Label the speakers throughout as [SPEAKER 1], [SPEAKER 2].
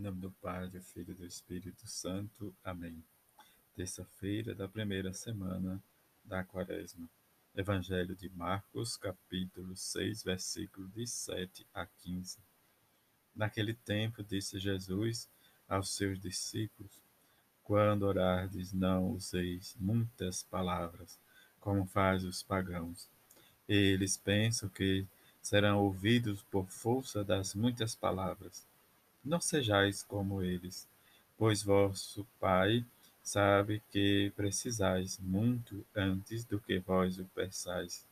[SPEAKER 1] Em nome do Pai, do Filho e do Espírito Santo. Amém. Terça-feira da primeira semana da Quaresma. Evangelho de Marcos, capítulo 6, versículo de 7 a 15. Naquele tempo disse Jesus aos seus discípulos: Quando orardes, não useis muitas palavras, como fazem os pagãos. Eles pensam que serão ouvidos por força das muitas palavras. Não sejais como eles, pois vosso Pai sabe que precisais muito antes do que vós o peçais.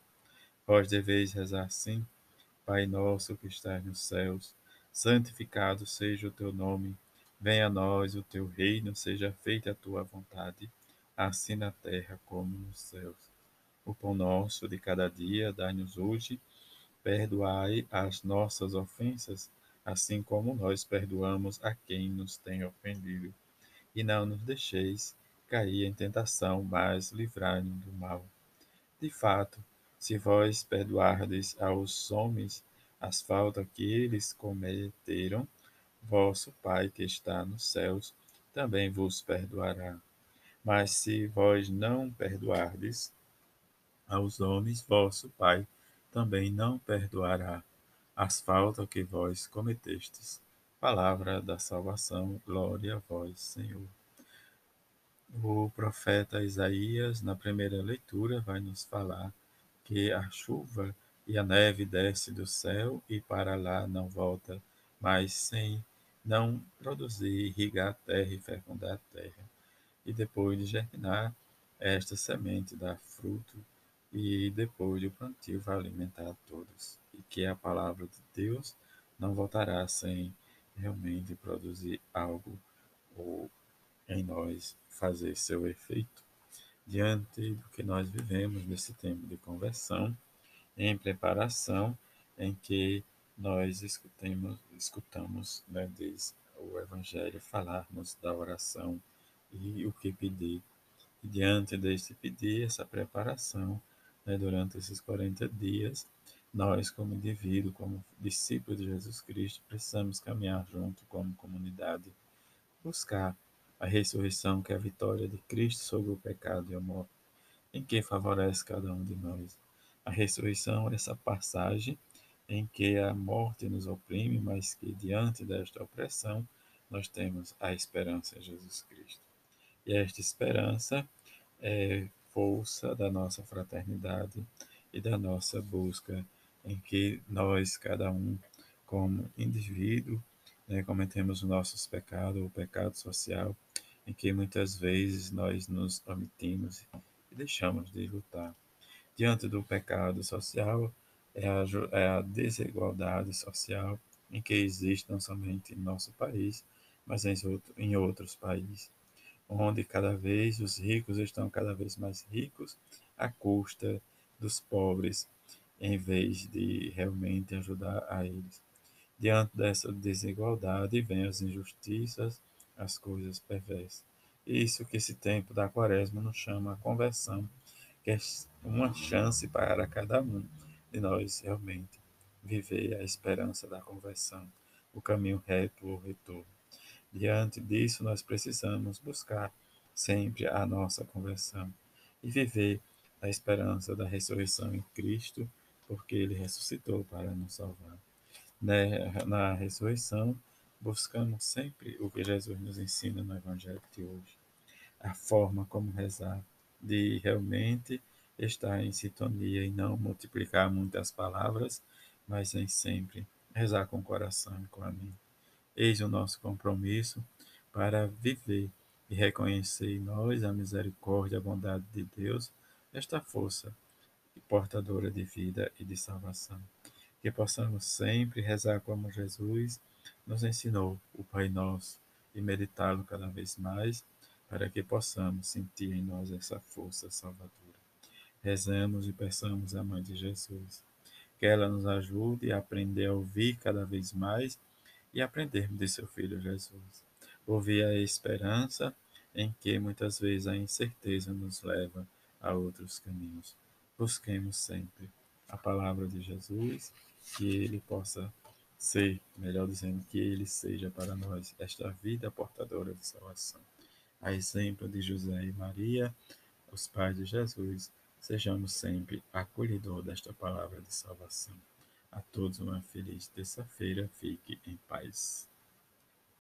[SPEAKER 1] Vós deveis rezar assim: Pai nosso que estás nos céus, santificado seja o teu nome. Venha a nós o teu reino, seja feita a tua vontade, assim na terra como nos céus. O pão nosso de cada dia dai-nos hoje, perdoai as nossas ofensas, assim como nós perdoamos a quem nos tem ofendido. E não nos deixeis cair em tentação, mas livrai-nos do mal. De fato, se vós perdoardes aos homens as faltas que eles cometeram, vosso Pai que está nos céus também vos perdoará. Mas se vós não perdoardes aos homens, vosso Pai também não perdoará as faltas que vós cometestes. Palavra da salvação, glória a vós, Senhor. O profeta Isaías, na primeira leitura, vai nos falar que a chuva e a neve desce do céu e para lá não volta, mas sem não produzir, irrigar a terra e fecundar a terra. E depois de germinar, esta semente dá fruto e depois do plantio vai alimentar a todos. Que a palavra de Deus não voltará sem realmente produzir algo ou em nós fazer seu efeito. Diante do que nós vivemos nesse tempo de conversão, em preparação, em que nós escutemos, escutamos né, o Evangelho falarmos da oração e o que pedir. E diante desse pedir, essa preparação, né, durante esses 40 dias, nós, como indivíduo, como discípulos de Jesus Cristo, precisamos caminhar junto como comunidade, buscar a ressurreição, que é a vitória de Cristo sobre o pecado e a morte, em que favorece cada um de nós. A ressurreição é essa passagem em que a morte nos oprime, mas que diante desta opressão nós temos a esperança em Jesus Cristo. E esta esperança é força da nossa fraternidade e da nossa busca em que nós, cada um, como indivíduo, né, cometemos os nossos pecados, o pecado social, em que muitas vezes nós nos omitimos e deixamos de lutar. Diante do pecado social, é a, é a desigualdade social em que existe não somente em nosso país, mas em, outro, em outros países onde cada vez os ricos estão cada vez mais ricos à custa dos pobres, em vez de realmente ajudar a eles. Diante dessa desigualdade vêm as injustiças, as coisas perversas. Isso que esse tempo da quaresma nos chama a conversão, que é uma chance para cada um de nós realmente viver a esperança da conversão, o caminho reto ou retorno. Diante disso, nós precisamos buscar sempre a nossa conversão e viver a esperança da ressurreição em Cristo, porque Ele ressuscitou para nos salvar. Né, na ressurreição, buscamos sempre o que Jesus nos ensina no Evangelho de hoje, a forma como rezar, de realmente estar em sintonia e não multiplicar muitas palavras, mas em sempre rezar com o coração e com a mente. Eis o nosso compromisso para viver e reconhecer em nós a misericórdia, a bondade de Deus, esta força portadora de vida e de salvação. Que possamos sempre rezar como Jesus nos ensinou, o Pai Nosso, e meditá-lo cada vez mais, para que possamos sentir em nós essa força salvadora. Rezamos e peçamos à Mãe de Jesus, que ela nos ajude a aprender a ouvir cada vez mais e aprendermos de seu Filho Jesus. Ouvir a esperança em que muitas vezes a incerteza nos leva a outros caminhos. Busquemos sempre a palavra de Jesus, que Ele possa ser, melhor dizendo, que Ele seja para nós esta vida portadora de salvação. A exemplo de José e Maria, os pais de Jesus, sejamos sempre acolhedor desta palavra de salvação. A todos uma feliz terça-feira. Fique em paz.